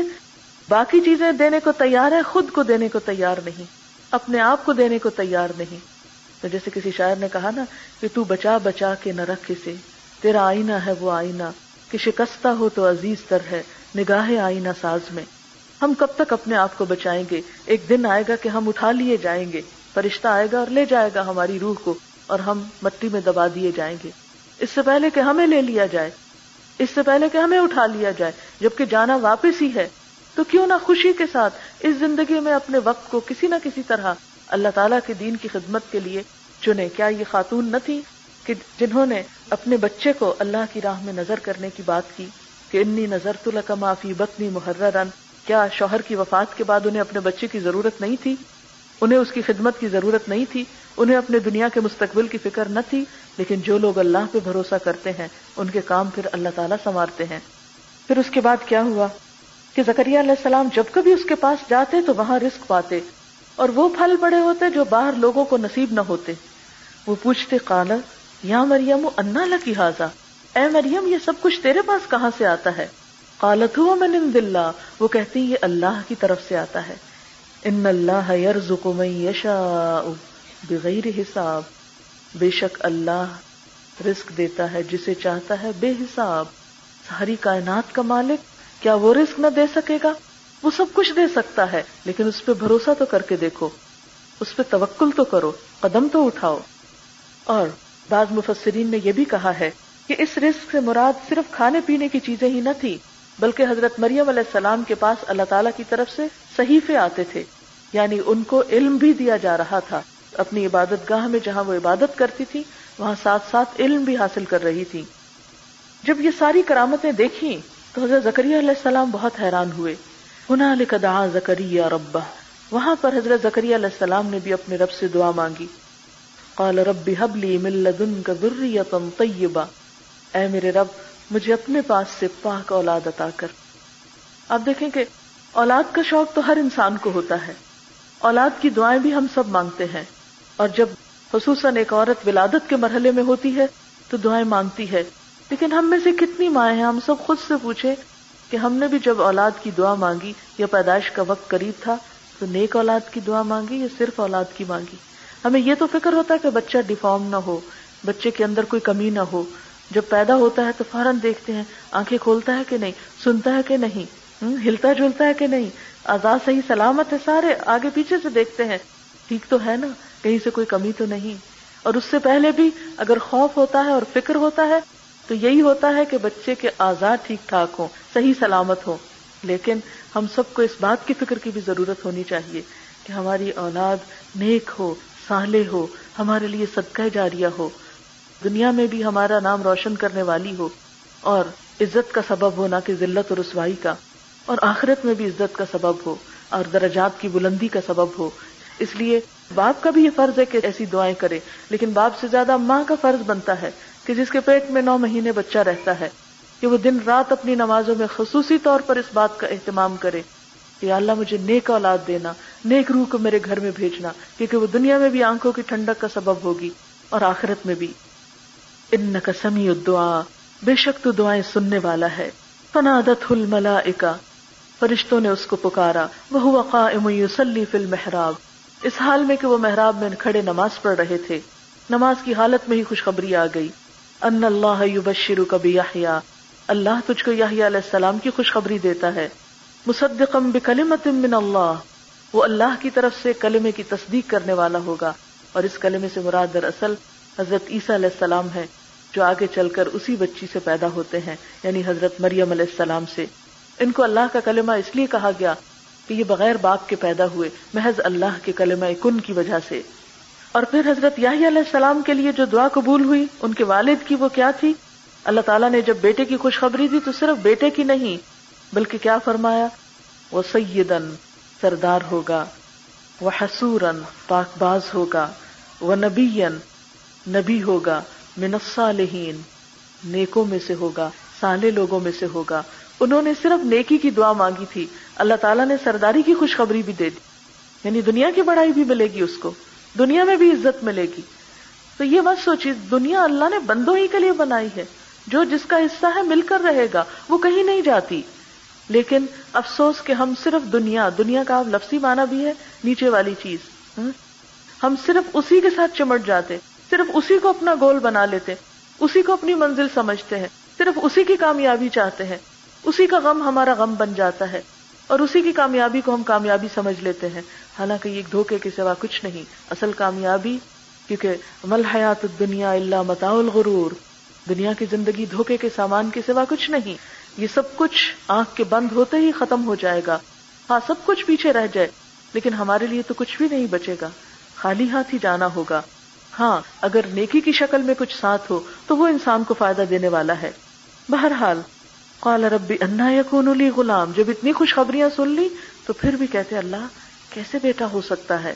باقی چیزیں دینے کو تیار ہے، خود کو دینے کو تیار نہیں، اپنے آپ کو دینے کو تیار نہیں۔ تو جیسے کسی شاعر نے کہا نا کہ تو بچا بچا کے نہ رکھ اسے، تیرا آئینہ ہے وہ آئینہ۔ کہ شکستہ ہو تو عزیز تر ہے، نگاہ آئینہ ساز میں۔ ہم کب تک اپنے آپ کو بچائیں گے؟ ایک دن آئے گا کہ ہم اٹھا لیے جائیں گے۔ فرشتہ آئے گا اور لے جائے گا ہماری روح کو، اور ہم مٹی میں دبا دیے جائیں گے۔ اس سے پہلے کہ ہمیں لے لیا جائے۔ اس سے پہلے کہ ہمیں اٹھا لیا جائے، جبکہ جانا واپس ہی ہے۔ تو کیوں نہ خوشی کے ساتھ اس زندگی میں اپنے وقت کو کسی نہ کسی طرح اللہ تعالیٰ کے دین کی خدمت کے لیے چنے؟ کیا یہ خاتون نہ تھی کہ جنہوں نے اپنے بچے کو اللہ کی راہ میں نظر کرنے کی بات کی کہ انی نظر تو لکما فی بتنی محرر کیا شوہر کی وفات کے بعد انہیں اپنے بچے کی ضرورت نہیں تھی؟ انہیں اس کی خدمت کی ضرورت نہیں تھی؟ انہیں اپنے دنیا کے مستقبل کی فکر نہ تھی؟ لیکن جو لوگ اللہ پہ بھروسہ کرتے ہیں، ان کے کام پھر اللہ تعالیٰ سنوارتے ہیں۔ پھر اس کے بعد کیا ہوا؟ کہ زکریہ علیہ السلام جب کبھی اس کے پاس جاتے تو وہاں رسک پاتے اور وہ پھل بڑے ہوتے جو باہر لوگوں کو نصیب نہ ہوتے۔ وہ پوچھتے کالا یا مریم، انا لکی حاضا اے مریم، یہ سب کچھ تیرے پاس کہاں سے آتا ہے؟ قالت، ہوا من عند اللہ؟ وہ کہتی یہ اللہ کی طرف سے آتا ہے۔ ان اللہ یرزق من یشاء بغیر حساب۔ بے شک اللہ رزق دیتا ہے جسے چاہتا ہے بے حساب۔ ساری کائنات کا مالک کیا وہ رزق نہ دے سکے گا؟ وہ سب کچھ دے سکتا ہے، لیکن اس پہ بھروسہ تو کر کے دیکھو۔ اس پہ توکل تو کرو، قدم تو اٹھاؤ۔ اور بعض مفسرین نے یہ بھی کہا ہے کہ اس رزق سے مراد صرف کھانے پینے کی چیزیں ہی نہ تھی بلکہ حضرت مریم علیہ السلام کے پاس اللہ تعالیٰ کی طرف سے صحیفے آتے تھے۔ یعنی ان کو علم بھی دیا جا رہا تھا۔ اپنی عبادت گاہ میں جہاں وہ عبادت کرتی تھی وہاں ساتھ ساتھ علم بھی حاصل کر رہی تھی جب یہ ساری کرامتیں دیکھی تو حضرت زکریہ علیہ السلام بہت حیران ہوئے۔ ہنا لکھا زکریہ ربا وہاں پر حضرت زکریہ علیہ السلام نے بھی اپنے رب سے دعا مانگی۔ قال رب حبلی من لدنک ذریتا طیبا اے میرے رب، مجھے اپنے پاس سے پاک اولاد عطا کر۔ آپ دیکھیں کہ اولاد کا شوق تو ہر انسان کو ہوتا ہے۔ اولاد کی دعائیں بھی ہم سب مانگتے ہیں۔ اور جب خصوصاً ایک عورت ولادت کے مرحلے میں ہوتی ہے، تو دعائیں مانگتی ہے۔ لیکن ہم میں سے کتنی مائیں ہیں؟ ہم سب خود سے پوچھے کہ ہم نے بھی جب اولاد کی دعا مانگی یا پیدائش کا وقت قریب تھا تو نیک اولاد کی دعا مانگی یا صرف اولاد کی مانگی؟ ہمیں یہ تو فکر ہوتا ہے کہ بچہ ڈیفارم نہ ہو، بچے کے اندر کوئی کمی نہ ہو۔ جب پیدا ہوتا ہے تو فوراً دیکھتے ہیں، آنکھیں کھولتا ہے کہ نہیں؟ سنتا ہے کہ نہیں؟ ہلتا جلتا ہے کہ نہیں؟ آزاد صحیح سلامت ہے، سارے آگے پیچھے سے دیکھتے ہیں۔ ٹھیک تو ہے نا؟ کہیں سے کوئی کمی تو نہیں۔ اور اس سے پہلے بھی اگر خوف ہوتا ہے اور فکر ہوتا ہے تو یہی ہوتا ہے کہ بچے کے آزاد ٹھیک ٹھاک ہوں، صحیح سلامت ہو لیکن ہم سب کو اس بات کی فکر کی بھی ضرورت ہونی چاہیے کہ ہماری اولاد نیک ہو سالے ہو، ہمارے لیے صدقہ جاریہ ہو۔ دنیا میں بھی ہمارا نام روشن کرنے والی ہو اور عزت کا سبب ہو نہ کہ ذلت اور رسوائی کا۔ اور آخرت میں بھی عزت کا سبب ہو اور درجات کی بلندی کا سبب ہو۔ اس لیے باپ کا بھی یہ فرض ہے کہ ایسی دعائیں کرے، لیکن باپ سے زیادہ ماں کا فرض بنتا ہے۔ کہ جس کے پیٹ میں نو مہینے بچہ رہتا ہے، کہ وہ دن رات اپنی نمازوں میں خصوصی طور پر اس بات کا اہتمام کرے کہ اللہ مجھے نیک اولاد دینا، نیک روح کو میرے گھر میں بھیجنا، کیونکہ وہ دنیا میں بھی آنکھوں کی ٹھنڈک کا سبب ہوگی اور آخرت میں بھی۔ ان کا سمی دعا بے شک تو دعائیں سننے والا ہے۔ فنادت الملائکہ، فرشتوں نے اس کو پکارا۔ وہ قائم یصلی فی المحراب۔ اس حال میں کہ وہ محراب میں کھڑے نماز پڑھ رہے تھے۔ نماز کی حالت میں ہی خوشخبری آ گئی۔ ان اللہ یبشرک بیحییٰ اللہ تجھ کو یحییٰ علیہ السلام کی خوشخبری دیتا ہے. مصدقم بکلمت من اللہ. وہ اللہ کی طرف سے کلمے کی تصدیق کرنے والا ہوگا. اور اس کلمے سے مراد در اصل حضرت عیسیٰ علیہ السلام ہے، جو آگے چل کر اسی بچی سے پیدا ہوتے ہیں یعنی حضرت مریم علیہ السلام سے. ان کو اللہ کا کلمہ اس لیے کہا گیا کہ یہ بغیر باپ کے پیدا ہوئے، محض اللہ کے کلمہ کن کی وجہ سے. اور پھر حضرت یاہی علیہ السلام کے لیے جو دعا قبول ہوئی، ان کے والد کی وہ کیا تھی؟ اللہ تعالیٰ نے جب بیٹے کی خوشخبری دی تو صرف بیٹے کی نہیں، بلکہ کیا فرمایا؟ وہ سیدن سردار ہوگا، وہ حسورن پاک باز ہوگا، وہ نبی نبی ہوگا منصالحین نیکوں میں سے ہوگا، سالے لوگوں میں سے ہوگا۔ انہوں نے صرف نیکی کی دعا مانگی تھی، اللہ تعالیٰ نے سرداری کی خوشخبری بھی دے دی یعنی دنیا کی بڑائی بھی ملے گی اس کو۔ دنیا میں بھی عزت ملے گی۔ تو یہ بات سوچیے، دنیا اللہ نے بندوں ہی کے لیے بنائی ہے۔ جو جس کا حصہ ہے مل کر رہے گا، وہ کہیں نہیں جاتی۔ لیکن افسوس کہ ہم صرف دنیا دنیا کا لفظی معنی بھی ہے، نیچے والی چیز۔ ہم صرف اسی کے ساتھ چمٹ جاتے، صرف اسی کو اپنا گول بنا لیتے، اسی کو اپنی منزل سمجھتے ہیں، صرف اسی کی کامیابی چاہتے ہیں۔ اسی کا غم ہمارا غم بن جاتا ہے۔ اور اسی کی کامیابی کو ہم کامیابی سمجھ لیتے ہیں۔ حالانکہ یہ دھوکے کے سوا کچھ نہیں۔ اصل کامیابی، کیونکہ مل حیات دنیا اللہ متا الغرور۔ دنیا کی زندگی دھوکے کے سامان کے سوا کچھ نہیں۔ یہ سب کچھ آنکھ کے بند ہوتے ہی ختم ہو جائے گا۔ ہاں سب کچھ پیچھے رہ جائے، لیکن ہمارے لیے تو کچھ بھی نہیں بچے گا۔ خالی ہاتھ ہی جانا ہوگا۔ ہاں اگر نیکی کی شکل میں کچھ ساتھ ہو، تو وہ انسان کو فائدہ دینے والا ہے۔ بہرحال قال ربی انا یکون لی غلام، جب اتنی خوشخبریاں سن لی تو پھر بھی کہتے اللہ، کیسے بیٹا ہو سکتا ہے؟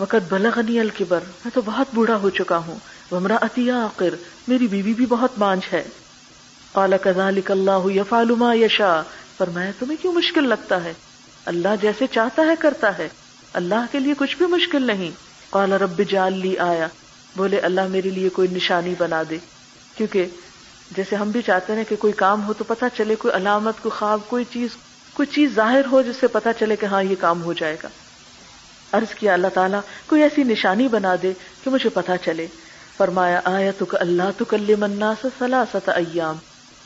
وقت بلغنی الکبر، میں تو بہت بوڑھا ہو چکا ہوں۔ ومرا عطیہ آخر میری بیوی بھی بہت مانج ہے۔ قال كذلك اللہ يفعل ما يشاء فرمایا تمہیں کیوں مشکل لگتا ہے؟ اللہ جیسے چاہتا ہے، کرتا ہے۔ اللہ کے لیے کچھ بھی مشکل نہیں۔ قال رب جال لی آیا بولے اللہ میرے لیے کوئی نشانی بنا دے، کیونکہ جیسے ہم بھی چاہتے ہیں کہ کوئی کام ہو تو پتہ چلے، کوئی علامت، کوئی خواب، کوئی چیز کوئی چیز ظاہر ہو جس سے پتا چلے کہ ہاں یہ کام ہو جائے گا۔ عرض کیا اللہ تعالیٰ، کوئی ایسی نشانی بنا دے کہ مجھے پتا چلے۔ فرمایا آیا تو اللہ تو کل منا سلاست ایام۔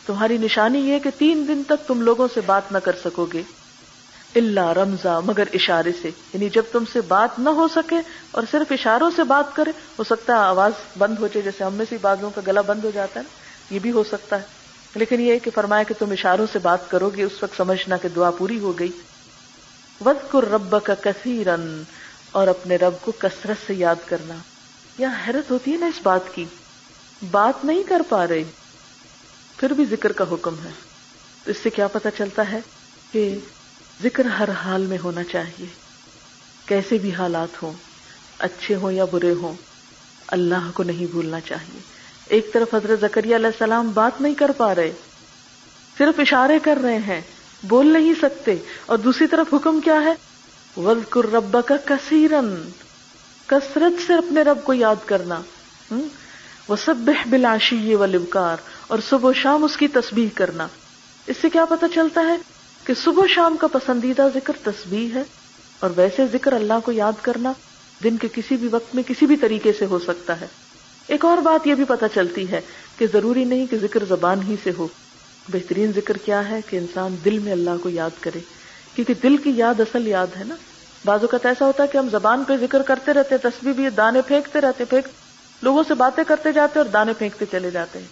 تمہاری نشانی یہ کہ تین دن تک تم لوگوں سے بات نہ کر سکو گے۔ اللہ رمضا مگر اشارے سے۔ یعنی جب تم سے بات نہ ہو سکے اور صرف اشاروں سے بات کرے، ہو سکتا ہے آواز بند ہو جائے، جیسے ہم میں سے بازوں کا گلا بند ہو جاتا ہے۔ یہ بھی ہو سکتا ہے۔ لیکن یہ کہ فرمایا کہ تم اشاروں سے بات کرو گے، اس وقت سمجھنا کہ دعا پوری ہو گئی۔ ود کر رب کا کثیرن اور اپنے رب کو کثرت سے یاد کرنا۔ یا حیرت ہوتی ہے نا اس بات کی۔ بات نہیں کر پا رہے، پھر بھی ذکر کا حکم ہے۔ تو اس سے کیا پتا چلتا ہے کہ ذکر ہر حال میں ہونا چاہیے۔ کیسے بھی حالات ہوں، اچھے ہوں یا برے ہوں، اللہ کو نہیں بھولنا چاہیے۔ ایک طرف حضرت زکریہ علیہ السلام بات نہیں کر پا رہے، صرف اشارے کر رہے ہیں، بول نہیں سکتے، اور دوسری طرف حکم کیا ہے؟ وزقر رب کا کثیرن کثرت سے اپنے رب کو یاد کرنا وہ سب بلاشی و لبکار اور صبح و شام اس کی تسبیح کرنا۔ اس سے کیا پتا چلتا ہے کہ صبح و شام کا پسندیدہ ذکر تسبیح ہے، اور ویسے ذکر اللہ کو یاد کرنا دن کے کسی بھی وقت میں کسی بھی طریقے سے ہو سکتا ہے۔ ایک اور بات یہ بھی پتا چلتی ہے کہ ضروری نہیں کہ ذکر زبان ہی سے ہو۔ بہترین ذکر کیا ہے کہ انسان دل میں اللہ کو یاد کرے۔ کیونکہ دل کی یاد اصل یاد ہے نا۔ بعض اوقات ایسا ہوتا ہے کہ ہم زبان پہ ذکر کرتے رہتے تصویر بھی دانے پھینکتے رہتے پھینک لوگوں سے باتیں کرتے جاتے اور دانے پھینکتے چلے جاتے ہیں۔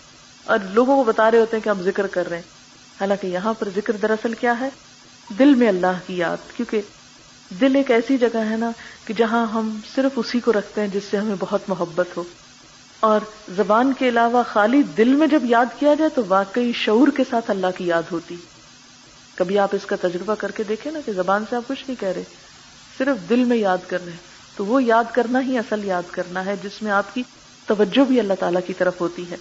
اور لوگوں کو بتا رہے ہوتے ہیں کہ ہم ذکر کر رہے ہیں۔ حالانکہ یہاں پر ذکر دراصل کیا ہے؟ دل میں اللہ کی یاد۔ کیونکہ دل ایک ایسی جگہ ہے نا کہ جہاں ہم صرف اسی کو رکھتے ہیں جس سے ہمیں بہت محبت ہو۔ اور زبان کے علاوہ خالی دل میں جب یاد کیا جائے تو واقعی شعور کے ساتھ اللہ کی یاد ہوتی۔ کبھی آپ اس کا تجربہ کر کے دیکھیں نا کہ زبان سے آپ کچھ نہیں کہہ رہے، صرف دل میں یاد کر رہے تو وہ یاد کرنا ہی اصل یاد کرنا ہے جس میں آپ کی توجہ بھی اللہ تعالی کی طرف ہوتی ہے۔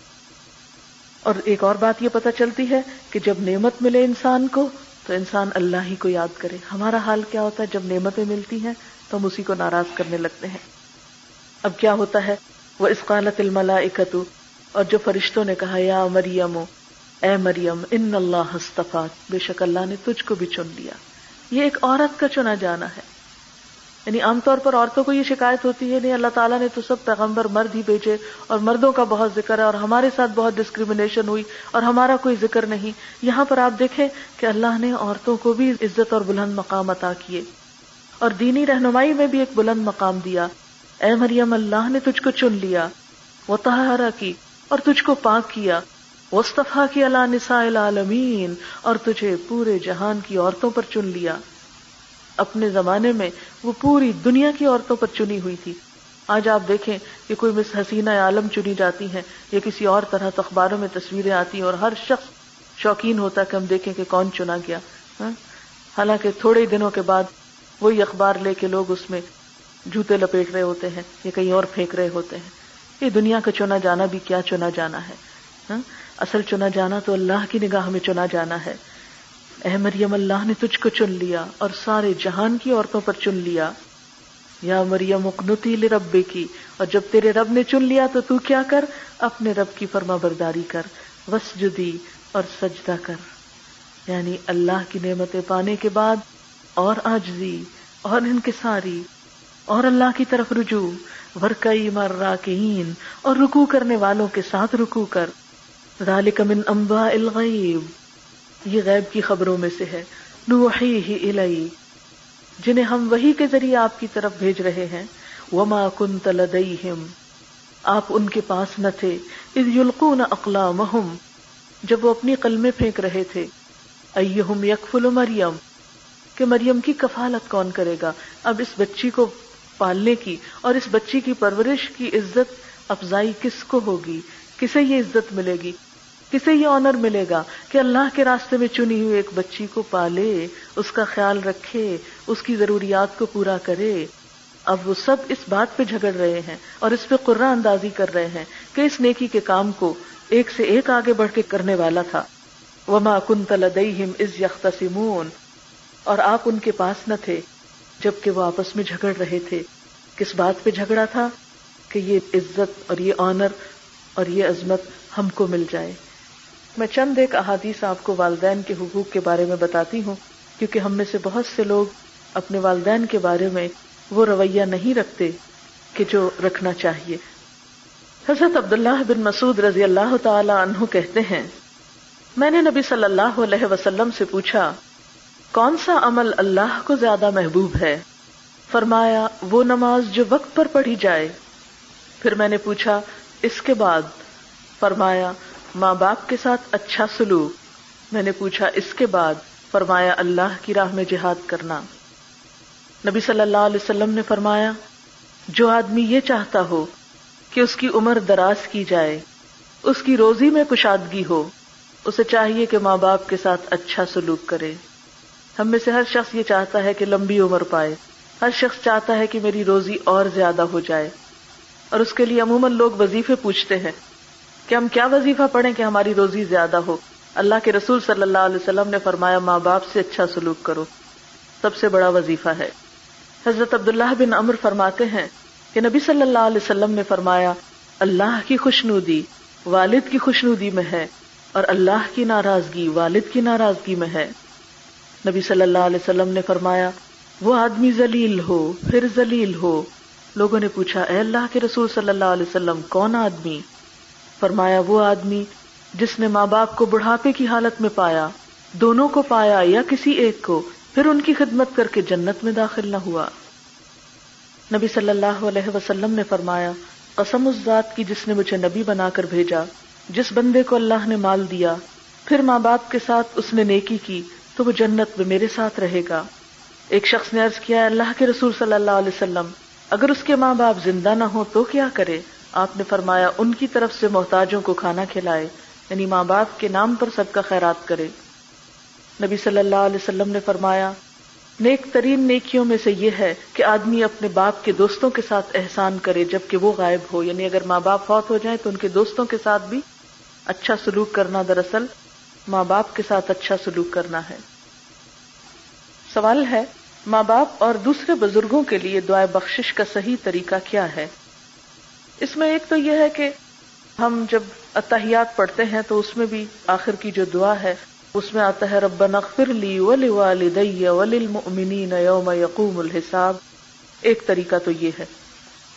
اور ایک اور بات یہ پتہ چلتی ہے کہ جب نعمت ملے انسان کو، تو انسان اللہ ہی کو یاد کرے۔ ہمارا حال کیا ہوتا ہے؟ جب نعمتیں ملتی ہیں تو ہم اسی کو ناراض کرنے لگتے ہیں۔ اب کیا ہوتا ہے؟ وہ اسقالت الملا اور جو فرشتوں نے کہا، یا مریم، اے مریم، ان اللہ ہستفات بے شک اللہ نے تجھ کو بھی چن لیا۔ یہ ایک عورت کا چنا جانا ہے۔ یعنی عام طور پر عورتوں کو یہ شکایت ہوتی ہے، نہیں، اللہ تعالیٰ نے تو سب پیغمبر مرد ہی بھیجے اور مردوں کا بہت ذکر ہے اور ہمارے ساتھ بہت ڈسکریمنیشن ہوئی اور ہمارا کوئی ذکر نہیں۔ یہاں پر آپ دیکھیں کہ اللہ نے عورتوں کو بھی عزت اور بلند مقام عطا کیے اور دینی رہنمائی میں بھی ایک بلند مقام دیا۔ اے مریم، اللہ نے تجھ کو چن لیا، وہ تہارا کی اور تجھ کو پاک کیا وصطفیٰ کی اللہ نساء العالمین اور تجھے پورے جہان کی عورتوں پر چن لیا۔ اپنے زمانے میں وہ پوری دنیا کی عورتوں پر چنی ہوئی تھی۔ آج آپ دیکھیں کہ کوئی مس حسینہ عالم چنی جاتی ہیں، یا کسی اور طرح اخباروں میں تصویریں آتی ہیں اور ہر شخص شوقین ہوتا ہے کہ ہم دیکھیں کہ کون چنا گیا۔ ہاں؟ حالانکہ تھوڑے دنوں کے بعد وہی اخبار لے کے لوگ اس میں جوتے لپیٹ رہے ہوتے ہیں یا کہیں اور پھینک رہے ہوتے ہیں۔ یہ دنیا کا چنا جانا بھی کیا چنا جانا ہے؟ ہاں؟ اصل چنا جانا تو اللہ کی نگاہ میں چنا جانا ہے۔ اے مریم، اللہ نے تجھ کو چن لیا اور سارے جہان کی عورتوں پر چن لیا۔ یا مریم اکنتی ربے کی اور جب تیرے رب نے چن لیا تو تو کیا کر؟ اپنے رب کی فرما برداری کر، وسجدی اور سجدہ کر۔ یعنی اللہ کی نعمتیں پانے کے بعد اور آجزی اور انکساری اور اللہ کی طرف رجوع ورکئی مر راکین اور رکو کرنے والوں کے ساتھ رکو کر۔ ذالک من انباء الغیب۔ یہ غیب کی خبروں میں سے ہے۔ نوحیہ الی جنہیں ہم وہی کے ذریعے آپ کی طرف بھیج رہے ہیں۔ وما کنت لدیہم۔ آپ ان کے پاس نہ تھے۔ اذ یلقون اقلامہم۔ جب وہ اپنی قلمیں پھینک رہے تھے۔ ایہم یکفل مریم۔ کہ مریم کی کفالت کون کرے گا؟ اب اس بچی کو پالنے کی اور اس بچی کی پرورش کی عزت افزائی کس کو ہوگی؟ کسے یہ عزت ملے گی؟ کسے یہ آنر ملے گا کہ اللہ کے راستے میں چنی ہوئی ایک بچی کو پالے، اس کا خیال رکھے، اس کی ضروریات کو پورا کرے؟ اب وہ سب اس بات پہ جھگڑ رہے ہیں اور اس پہ قرآن اندازی کر رہے ہیں کہ اس نیکی کے کام کو ایک سے ایک آگے بڑھ کے کرنے والا تھا۔ وما کنت لدیہم از یختصمون اور آپ ان کے پاس نہ تھے۔ جبکہ وہ آپس میں جھگڑ رہے تھے۔ کس بات پہ جھگڑا تھا؟ کہ یہ عزت اور یہ آنر اور یہ عظمت ہم کو مل جائے۔ میں چند ایک احادیث آپ کو والدین کے حقوق کے بارے میں بتاتی ہوں، کیونکہ ہم میں سے بہت سے لوگ اپنے والدین کے بارے میں وہ رویہ نہیں رکھتے کہ جو رکھنا چاہیے۔ حضرت عبداللہ بن مسعود رضی اللہ تعالی عنہ کہتے ہیں، میں نے نبی صلی اللہ علیہ وسلم سے پوچھا کون سا عمل اللہ کو زیادہ محبوب ہے؟ فرمایا، وہ نماز جو وقت پر پڑھی جائے۔ پھر میں نے پوچھا، اس کے بعد؟ فرمایا، ماں باپ کے ساتھ اچھا سلوک۔ میں نے پوچھا، اس کے بعد؟ فرمایا، اللہ کی راہ میں جہاد کرنا۔ نبی صلی اللہ علیہ وسلم نے فرمایا، جو آدمی یہ چاہتا ہو کہ اس کی عمر دراز کی جائے، اس کی روزی میں کشادگی ہو، اسے چاہیے کہ ماں باپ کے ساتھ اچھا سلوک کرے۔ ہم میں سے ہر شخص یہ چاہتا ہے کہ لمبی عمر پائے۔ ہر شخص چاہتا ہے کہ میری روزی اور زیادہ ہو جائے۔ اور اس کے لیے عموماً لوگ وظیفے پوچھتے ہیں کہ ہم کیا وظیفہ پڑھیں کہ ہماری روزی زیادہ ہو۔ اللہ کے رسول صلی اللہ علیہ وسلم نے فرمایا، ماں باپ سے اچھا سلوک کرو۔ سب سے بڑا وظیفہ ہے۔ حضرت عبداللہ بن امر فرماتے ہیں کہ نبی صلی اللہ علیہ وسلم نے فرمایا، اللہ کی خوشنودی والد کی خوشنودی میں ہے اور اللہ کی ناراضگی والد کی ناراضگی میں ہے۔ نبی صلی اللہ علیہ وسلم نے فرمایا، وہ آدمی ذلیل ہو، پھر ذلیل ہو۔ لوگوں نے پوچھا، اے اللہ کے رسول صلی اللہ علیہ وسلم، کون آدمی؟ فرمایا، وہ آدمی جس نے ماں باپ کو بڑھاپے کی حالت میں پایا، دونوں کو پایا یا کسی ایک کو، پھر ان کی خدمت کر کے جنت میں داخل نہ ہوا۔ نبی صلی اللہ علیہ وسلم نے فرمایا، قسم اس ذات کی جس نے مجھے نبی بنا کر بھیجا، جس بندے کو اللہ نے مال دیا، پھر ماں باپ کے ساتھ اس نے نیکی کی تو وہ جنت میں میرے ساتھ رہے گا۔ ایک شخص نے عرض کیا، اللہ کے رسول صلی اللہ علیہ وسلم، اگر اس کے ماں باپ زندہ نہ ہو تو کیا کرے؟ آپ نے فرمایا، ان کی طرف سے محتاجوں کو کھانا کھلائے یعنی ماں باپ کے نام پر سب کا خیرات کرے۔ نبی صلی اللہ علیہ وسلم نے فرمایا، نیک ترین نیکیوں میں سے یہ ہے کہ آدمی اپنے باپ کے دوستوں کے ساتھ احسان کرے، جبکہ وہ غائب ہو۔ یعنی اگر ماں باپ فوت ہو جائیں تو ان کے دوستوں کے ساتھ بھی اچھا سلوک کرنا دراصل ماں باپ کے ساتھ اچھا سلوک کرنا ہے۔ سوال ہے، ماں باپ اور دوسرے بزرگوں کے لیے دعائیں بخشش کا صحیح طریقہ کیا ہے؟ اس میں ایک تو یہ ہے کہ ہم جب اتحیات پڑھتے ہیں تو اس میں بھی آخر کی جو دعا ہے، اس میں آتا ہے رب نغفر لی ولی والدی وللمؤمنین یوم یقوم الحساب۔ ایک طریقہ تو یہ ہے۔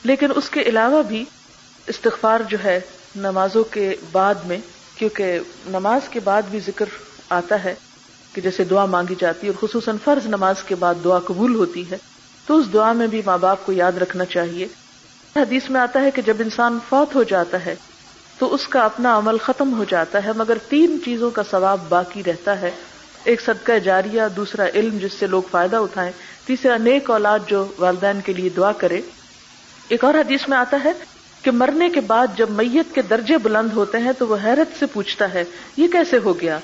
لیکن اس کے علاوہ بھی استغفار جو ہے، نمازوں کے بعد میں کیونکہ نماز کے بعد بھی ذکر آتا ہے کہ جیسے دعا مانگی جاتی ہے اور خصوصاً فرض نماز کے بعد دعا قبول ہوتی ہے، تو اس دعا میں بھی ماں باپ کو یاد رکھنا چاہیے۔ حدیث میں آتا ہے کہ جب انسان فوت ہو جاتا ہے، تو اس کا اپنا عمل ختم ہو جاتا ہے، مگر تین چیزوں کا ثواب باقی رہتا ہے۔ ایک صدقہ جاریہ، دوسرا علم جس سے لوگ فائدہ اٹھائیں، تیسرا نیک اولاد جو والدین کے لیے دعا کرے۔ ایک اور حدیث میں آتا ہے کہ مرنے کے بعد جب میت کے درجے بلند ہوتے ہیں تو وہ حیرت سے پوچھتا ہے، یہ کیسے ہو گیا؟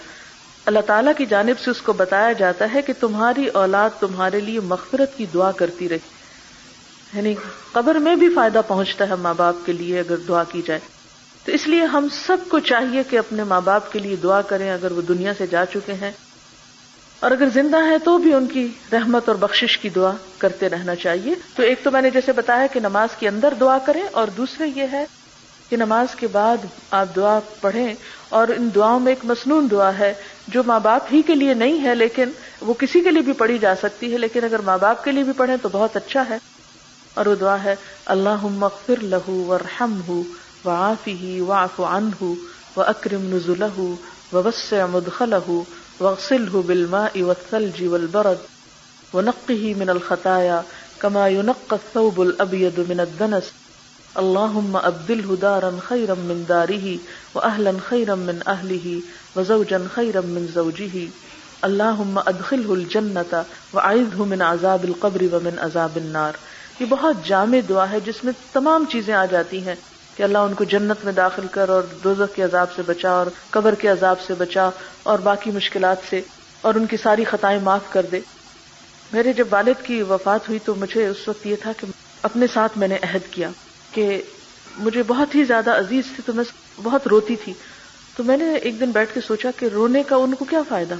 اللہ تعالیٰ کی جانب سے اس کو بتایا جاتا ہے کہ تمہاری اولاد تمہارے لیے مغفرت کی دعا کرتی رہی۔ یعنی قبر میں بھی فائدہ پہنچتا ہے ماں باپ کے لیے اگر دعا کی جائے۔ تو اس لیے ہم سب کو چاہیے کہ اپنے ماں باپ کے لیے دعا کریں اگر وہ دنیا سے جا چکے ہیں۔ اور اگر زندہ ہے تو بھی ان کی رحمت اور بخشش کی دعا کرتے رہنا چاہیے۔ تو ایک تو میں نے جیسے بتایا کہ نماز کے اندر دعا کریں اور دوسرے یہ ہے کہ نماز کے بعد آپ دعا پڑھیں اور ان دعاؤں میں ایک مصنون دعا ہے جو ماں باپ ہی کے لیے نہیں ہے لیکن وہ کسی کے لیے بھی پڑھی جا سکتی ہے، لیکن اگر ماں باپ کے لیے بھی پڑھیں تو بہت اچھا ہے۔ اور وہ دعا ہے اللہ مغفر لہو ورحم ہُو وعافه واعف عنه واكرم نزله ووسع مدخله واغسله بالماء والثلج والبرد ونقه من الخطايا كما ينقى الثوب الابيض من الدنس. اللهم ابدله دارا خيرا من داره واهلا خيرا من اهله وزوجا خيرا من زوجه. اللهم ادخله الجنه واعذه من عذاب القبر ومن عذاب النار. یہ بہت جامع دعا ہے جس میں تمام چیزیں آ جاتی ہیں۔ کہ اللہ ان کو جنت میں داخل کر اور دوزخ کے عذاب سے بچا اور قبر کے عذاب سے بچا اور باقی مشکلات سے اور ان کی ساری خطائیں معاف کر دے۔ میرے جب والد کی وفات ہوئی تو مجھے اس وقت یہ تھا کہ اپنے ساتھ میں نے عہد کیا کہ مجھے بہت ہی زیادہ عزیز تھی تو میں بہت روتی تھی۔ تو میں نے ایک دن بیٹھ کے سوچا کہ رونے کا ان کو کیا فائدہ؟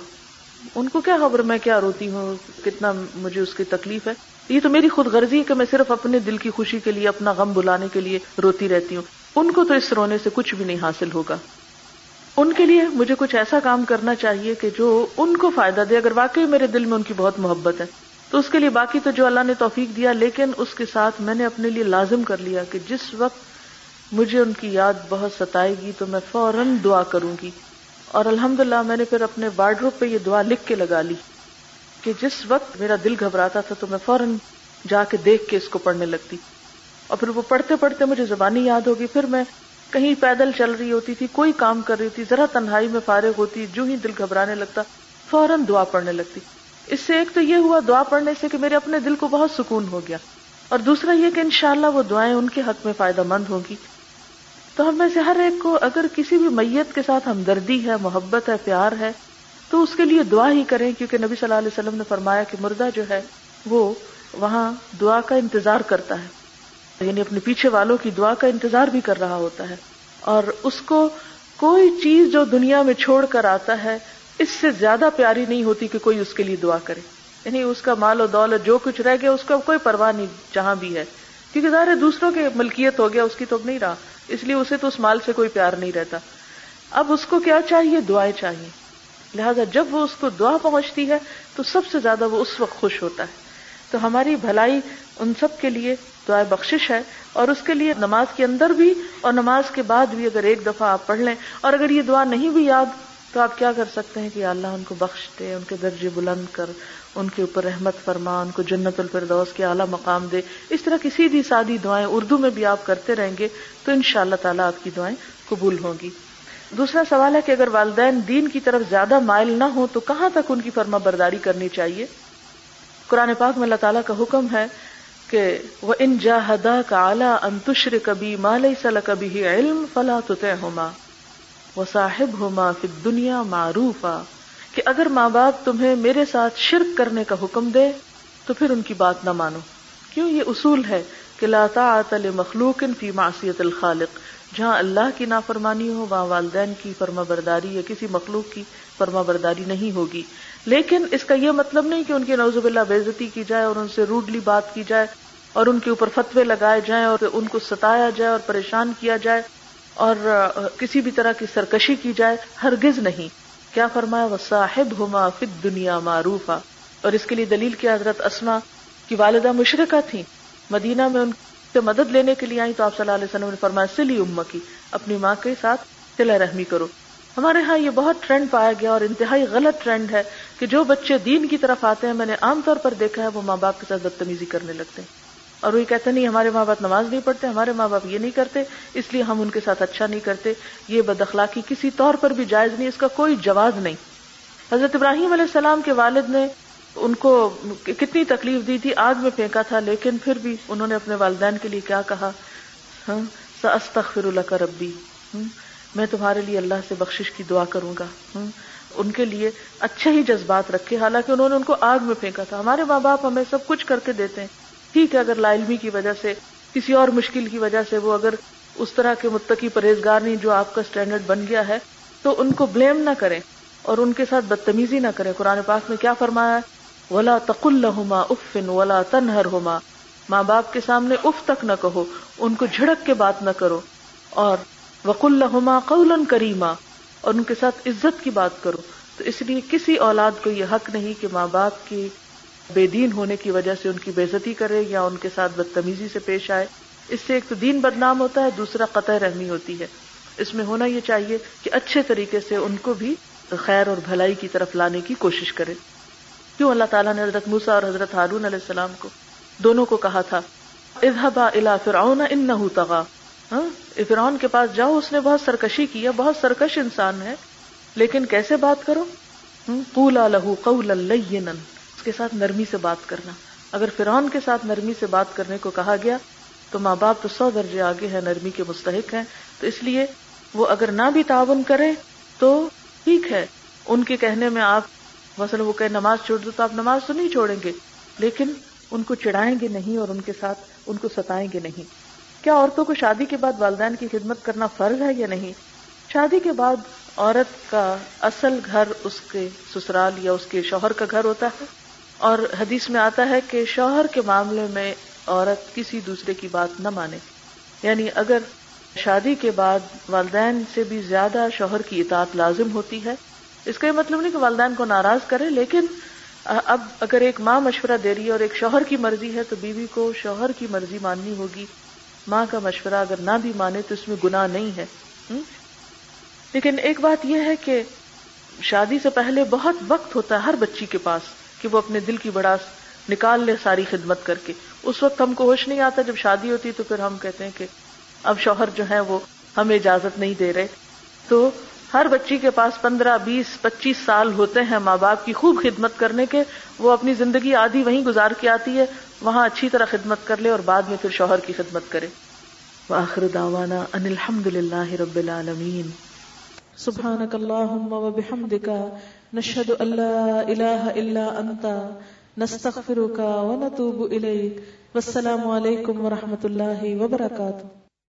ان کو کیا خبر میں کیا روتی ہوں؟ کتنا مجھے اس کی تکلیف ہے؟ یہ تو میری خود غرضی ہے کہ میں صرف اپنے دل کی خوشی کے لیے، اپنا غم بلانے کے لیے روتی رہتی ہوں۔ ان کو تو اس رونے سے کچھ بھی نہیں حاصل ہوگا۔ ان کے لیے مجھے کچھ ایسا کام کرنا چاہیے کہ جو ان کو فائدہ دے۔ اگر واقعی میرے دل میں ان کی بہت محبت ہے، تو اس کے لیے باقی تو جو اللہ نے توفیق دیا، لیکن اس کے ساتھ میں نے اپنے لیے لازم کر لیا کہ جس وقت مجھے ان کی یاد بہت ستائے گی، تو میں فوراً دعا کروں گی۔ اور الحمد میں نے پھر اپنے وارڈروب پہ یہ دعا لکھ کے لگا لی کہ جس وقت میرا دل گھبراتا تھا تو میں فوراً جا کے دیکھ کے اس کو پڑھنے لگتی اور پھر وہ پڑھتے پڑھتے مجھے زبانی یاد ہوگی پھر میں کہیں پیدل چل رہی ہوتی تھی، کوئی کام کر رہی تھی ذرا تنہائی میں فارغ ہوتی، جو ہی دل گھبرانے لگتا، فوراً دعا پڑھنے لگتی۔ اس سے ایک تو یہ ہوا دعا پڑھنے سے کہ میرے اپنے دل کو بہت سکون ہو گیا اور دوسرا یہ کہ انشاءاللہ وہ دعائیں ان کے حق میں فائدہ مند ہوں گی۔ تو ہم میں سے ہر ایک کو اگر کسی بھی میت کے ساتھ ہمدردی ہے، محبت ہے، پیار ہے، تو اس کے لیے دعا ہی کریں، کیونکہ نبی صلی اللہ علیہ وسلم نے فرمایا کہ مردہ جو ہے، وہ وہاں دعا کا انتظار کرتا ہے۔ یعنی اپنے پیچھے والوں کی دعا کا انتظار بھی کر رہا ہوتا ہے۔ اور اس کو کوئی چیز جو دنیا میں چھوڑ کر آتا ہے، اس سے زیادہ پیاری نہیں ہوتی کہ کوئی اس کے لیے دعا کرے۔ یعنی اس کا مال و دولت جو کچھ رہ گیا، اس کا کوئی پرواہ نہیں، جہاں بھی ہے۔ کیونکہ ظاہر دوسروں کے ملکیت ہو گیا، اس کی تو نہیں رہا۔ اس لیے اسے تو اس مال سے کوئی پیار نہیں رہتا۔ اب اس کو کیا چاہیے؟ دعائیں چاہیے۔ لہذا جب وہ اس کو دعا پہنچتی ہے، تو سب سے زیادہ وہ اس وقت خوش ہوتا ہے۔ تو ہماری بھلائی ان سب کے لیے دعائیں بخشش ہے۔ اور اس کے لیے نماز کے اندر بھی اور نماز کے بعد بھی اگر ایک دفعہ آپ پڑھ لیں، اور اگر یہ دعا نہیں بھی یاد تو آپ کیا کر سکتے ہیں کہ اللہ ان کو بخش دے، ان کے درجے بلند کر، ان کے اوپر رحمت فرما، ان کو جنت الفردوس کے اعلیٰ مقام دے۔ اس طرح کی سیدھی سادی دعائیں اردو میں بھی آپ کرتے رہیں گے تو ان شاء اللہ تعالیٰ آپ کی دعائیں قبول ہوں گی۔ دوسرا سوال ہے کہ اگر والدین دین کی طرف زیادہ مائل نہ ہو تو کہاں تک ان کی فرما برداری کرنی چاہیے؟ قرآن پاک میں اللہ تعالیٰ کا حکم ہے کہ وہ ان جاہدا کا اعلیٰ انتشر کبھی مال سل کبھی علم فلا تو ہوما وہ صاحب ہوما پھر دنیا معروف کہ اگر ماں باپ تمہیں میرے ساتھ شرک کرنے کا حکم دے، تو پھر ان کی بات نہ مانو۔ کیوں یہ اصول ہے کہ طاعت مخلوق فی معصیت الخالق، جہاں اللہ کی نافرمانی ہو، وہاں والدین کی فرما برداری یا کسی مخلوق کی فرما برداری نہیں ہوگی۔ لیکن اس کا یہ مطلب نہیں کہ ان کی نوزب اللہ بےزتی کی جائے اور ان سے روڈلی بات کی جائے اور ان کے اوپر فتوے لگائے جائیں اور ان کو ستایا جائے اور پریشان کیا جائے۔ اور کسی بھی طرح کی سرکشی کی جائے، ہرگز نہیں۔ کیا فرمایا؟ وہ صاحب ہوما فت دنیا معروف اور اس کے لیے دلیل کیا حضرت اسما کی والدہ مشرقہ تھی مدینہ میں ان سے مدد لینے کے لیے آئی تو آپ صلی اللہ علیہ وسلم نے فرمایا، سلی اما کی اپنی ماں کے ساتھ سلا رحمی کرو۔ ہمارے ہاں یہ بہت ٹرینڈ پایا گیا اور انتہائی غلط ٹرینڈ ہے کہ جو بچے دین کی طرف آتے ہیں، میں نے عام طور پر دیکھا ہے، وہ ماں باپ کے ساتھ بدتمیزی کرنے لگتے ہیں۔ اور وہ کہتے نہیں، ہمارے ماں باپ نماز نہیں پڑھتے، ہمارے ماں باپ یہ نہیں کرتے، اس لیے ہم ان کے ساتھ اچھا نہیں کرتے، یہ بد اخلاقی کسی طور پر بھی جائز نہیں، اس کا کوئی جواز نہیں. حضرت ابراہیم علیہ السلام کے والد نے ان کو کتنی تکلیف دی تھی، آگ میں پھینکا تھا، لیکن پھر بھی انہوں نے اپنے والدین کے لیے کیا کہا؟ ہاں اللہ کا ربی ہاں، میں تمہارے لیے اللہ سے بخشش کی دعا کروں گا ہاں، ان کے لیے اچھے ہی جذبات رکھے، حالانکہ انہوں نے ان کو آگ میں پھینکا تھا۔ ہمارے ماں باپ ہمیں سب کچھ کر کے دیتے ہیں۔ ٹھیک ہے، اگر لا علمی کی وجہ سے، کسی اور مشکل کی وجہ سے وہ اگر اس طرح کے متقی پرہیزگار نہیں جو آپ کا اسٹینڈرڈ بن گیا ہے، تو ان کو بلیم نہ کریں اور ان کے ساتھ بدتمیزی نہ کریں۔ قرآن پاک میں کیا فرمایا ولا تق الما افن ولا تنہر ہوما ماں باپ کے سامنے اف تک نہ کہو، ان کو جھڑک کے بات نہ کرو۔ اور وق الحما قول کریما اور ان کے ساتھ عزت کی بات کرو۔ تو اس لیے کسی اولاد کو یہ حق نہیں کہ ماں باپ کی بے دین ہونے کی وجہ سے ان کی بےزتی کرے یا ان کے ساتھ بدتمیزی سے پیش آئے، اس سے ایک تو دین بدنام ہوتا ہے، دوسرا قطع رحمی ہوتی ہے۔ اس میں ہونا یہ چاہیے کہ اچھے طریقے سے ان کو بھی خیر اور بھلائی کی طرف لانے کی کوشش کرے۔ کیوں اللہ تعالیٰ نے حضرت موسا اور حضرت ہارون علیہ السلام کو، دونوں کو کہا تھا اظہبا الا فرعون ان تغا ہاں فرعون کے پاس جاؤ، اس نے بہت سرکشی کی ہے، بہت سرکش انسان ہے، لیکن کیسے بات کرو؟ قولا لہو قولا لینا۔ کے ساتھ نرمی سے بات کرنا۔ اگر فرعون کے ساتھ نرمی سے بات کرنے کو کہا گیا، تو ماں باپ تو سو درجے آگے ہیں، نرمی کے مستحق ہیں۔ تو اس لیے وہ اگر نہ بھی تعاون کرے تو ٹھیک ہے۔ ان کے کہنے میں آپ، مثلا وہ کہ نماز چھوڑ دو تو آپ نماز تو نہیں چھوڑیں گے، لیکن ان کو چڑھائیں گے نہیں اور ان کے ساتھ ان کو ستائیں گے نہیں۔ کیا عورتوں کو شادی کے بعد والدین کی خدمت کرنا فرض ہے یا نہیں؟ شادی کے بعد عورت کا اصل گھر اس کے سسرال یا اس کے شوہر کا گھر ہوتا ہے۔ اور حدیث میں آتا ہے کہ شوہر کے معاملے میں عورت کسی دوسرے کی بات نہ مانے۔ یعنی اگر شادی کے بعد والدین سے بھی زیادہ شوہر کی اطاعت لازم ہوتی ہے، اس کا یہ مطلب نہیں کہ والدین کو ناراض کرے، لیکن اب اگر ایک ماں مشورہ دے رہی ہے اور ایک شوہر کی مرضی ہے تو بیوی کو شوہر کی مرضی ماننی ہوگی۔ ماں کا مشورہ اگر نہ بھی مانے تو اس میں گناہ نہیں ہے۔ لیکن ایک بات یہ ہے کہ شادی سے پہلے بہت وقت ہوتا ہے ہر بچی کے پاس۔ کہ وہ اپنے دل کی بڑا نکال لے ساری خدمت کر کے۔ اس وقت ہم کو ہوش نہیں آتا جب شادی ہوتی تو پھر ہم کہتے ہیں کہ اب شوہر جو ہے وہ ہمیں اجازت نہیں دے رہے۔ تو ہر بچی کے پاس پندرہ، بیس، پچیس سال ہوتے ہیں ماں باپ کی خوب خدمت کرنے کے۔ وہ اپنی زندگی آدھی وہیں گزار کے آتی ہے، وہاں اچھی طرح خدمت کر لے اور بعد میں پھر شوہر کی خدمت کرے۔ وآخر دعوانا ان الحمد للہ رب العالمین۔ سبحانك اللهم وبحمدك نشهد ان لا اله الا انت نستغفرك ونتوب اليك والسلام عليكم ورحمۃ الله وبركاته.